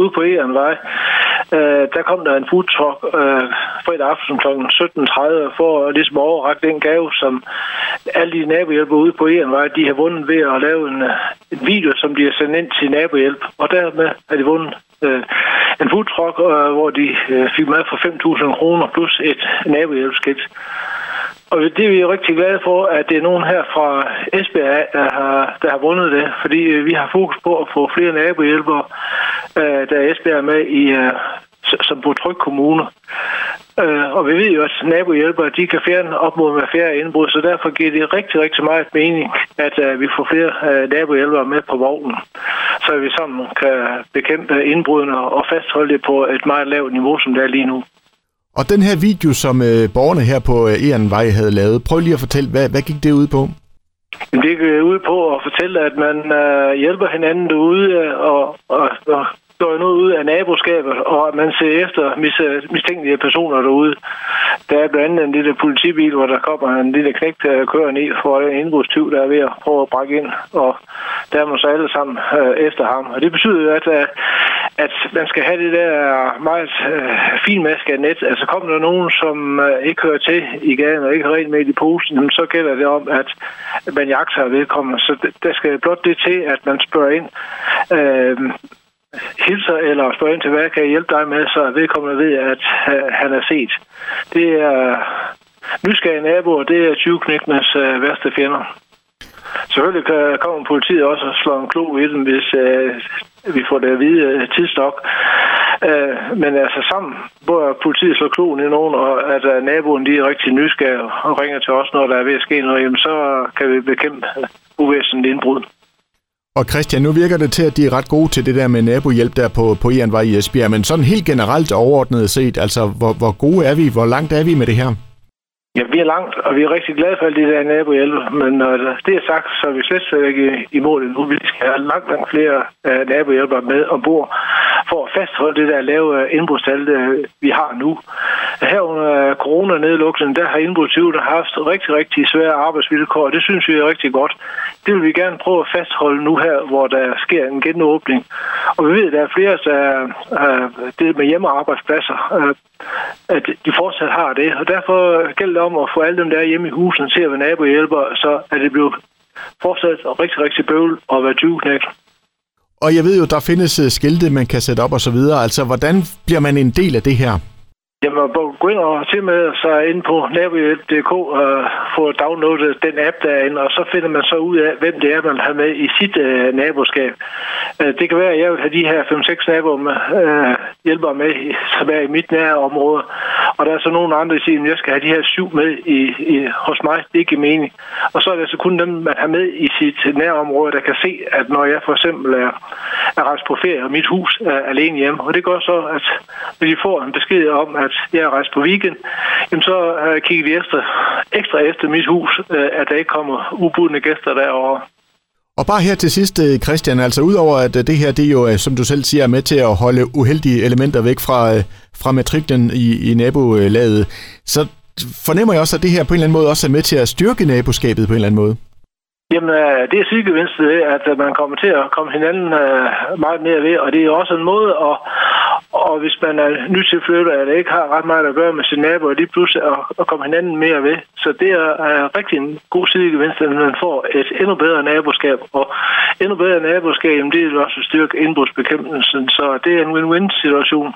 ude på Egernvej, øh, der kom der en food truck øh, fredag aften kl. 17.30 for ligesom overrække den gave, som alle de nabohjælper ude på Egernvej, de har vundet ved at lave en, øh, en video, som de har sendt ind til nabohjælp. Og dermed har de vundet øh, en food truck, øh, hvor de øh, fik mad for 5.000 kroner plus et nabohjælpskilt. Og det er vi rigtig glade for, at det er nogen her fra Esbjerg, der har, der har vundet det, fordi øh, vi har fokus på at få flere nabohjælpere, øh, der er Esbjerg med i, øh, som på kommune. Øh, og vi ved jo, at nabohjælpere de kan fjerne op mod med færre indbrud, så derfor giver det rigtig, rigtig meget mening, at øh, vi får flere øh, nabohjælpere med på vognen, så vi sammen kan bekæmpe indbrudene og fastholde det på et meget lavt niveau, som det er lige nu. Og den her video, som øh, borgerne her på øh, Ehrenvej havde lavet, prøv lige at fortælle, hvad, hvad gik det ud på? Det går ud på at fortælle, at man øh, hjælper hinanden derude øh, og, og, og går noget ud af naboskabet, og at man ser efter mis- mistænkelige personer derude. Der er blandt andet en lille politibil, hvor der kommer en lille knægt, kører ned for en indbrudstyv, der er ved at prøve at brække ind, og der er man så alle sammen øh, efter ham. Og det betyder, at, øh, at man skal have det der meget øh, finmasket net. Altså kommer der nogen, som øh, ikke hører til i gaden og ikke har rent med i posen, så gælder det om, at man jagter vedkommende. Så der skal blot det til, at man spørger ind. Øh, hilser eller spørger ind til, hvad kan jeg hjælpe dig med, så vedkommende ved, at øh, han er set. Det er nysgerrige naboer, det er 20-knægtenes øh, værste fjender. Selvfølgelig kan, kommer politiet også og slår en klo i dem, hvis øh, vi får det at vide øh, tidsnok. Øh, men altså sammen, hvor politiet slår kloen i nogen, og at øh, naboen de er rigtig nysgerrige og ringer til os, når der er ved at ske noget, jamen, så kan vi bekæmpe øh, uvæsentligt indbrud. Og Christian, nu virker det til, at de er ret gode til det der med nabohjælp der på, på Ehrenvej i Esbjerg, men sådan helt generelt overordnet set, altså hvor, hvor gode er vi, hvor langt er vi med det her? Ja, vi er langt, og vi er rigtig glade for alle de der nabohjælp, men øh, når det er sagt, så er vi slet ikke i mål nu. Vi skal have langt, langt flere øh, nabohjælpere med ombord for at fastholde det der lave øh, indbrudstal, øh, vi har nu. Her under øh, coronanedlukningen, der har indbrudstyvene haft rigtig, rigtig svære arbejdsvilkår, og det synes vi er rigtig godt. Det vil vi gerne prøve at fastholde nu her, hvor der sker en genåbning. Og vi ved, at der er flere, der er det med hjemmearbejdspladser, at de fortsat har det. Og derfor gælder det om at få alle dem der hjemme i husen til at være nabohjælper, så er det bliver fortsat rigtig, rigtig bøvl at være 20 og jeg ved jo, der findes øh, skilte, man kan sætte op og så videre. Altså, hvordan bliver man en del af det her? Jamen, gå ind og til med sig ind på nabohjælp.dk og få downloadet den app derinde, og så finder man så ud af, hvem det er, man har med i sit øh, naboskab. Øh, det kan være, at jeg vil have de her 5-6 naboer med, øh, hjælper med, som er i mit nære område. Og der er så nogle andre, der siger, at jeg skal have de her syv med i, i, hos mig. Det er ikke mening. Og så er det altså kun dem, man har med i sit nærområde, der kan se, at når jeg for eksempel er, er rejst på ferie, og mit hus er alene hjemme. Og det gør så, at når de får en besked om, at jeg er rejst på weekend, jamen så øh, kigger vi efter, ekstra efter mit hus, øh, at der ikke kommer ubudne gæster derovre. Og bare her til sidst, øh, Christian, altså udover at øh, det her, det jo, øh, som du selv siger, er med til at holde uheldige elementer væk fra, fra matriklen i, i nabolaget, så fornemmer jeg også, at det her på en eller anden måde også er med til at styrke naboskabet på en eller anden måde. Jamen, det er sidegevinst at man kommer til at komme hinanden meget mere ved, og det er også en måde at, og hvis man er nytilflytter, eller ikke har ret meget at gøre med sine naboer, lige pludselig at, at komme hinanden mere ved. Så det er, er rigtig en god sidegevinst, at man får et endnu bedre naboskab. Og endnu bedre naboskab, det vil også styrke indbrudsbekæmpelsen. Så det er en win-win situation.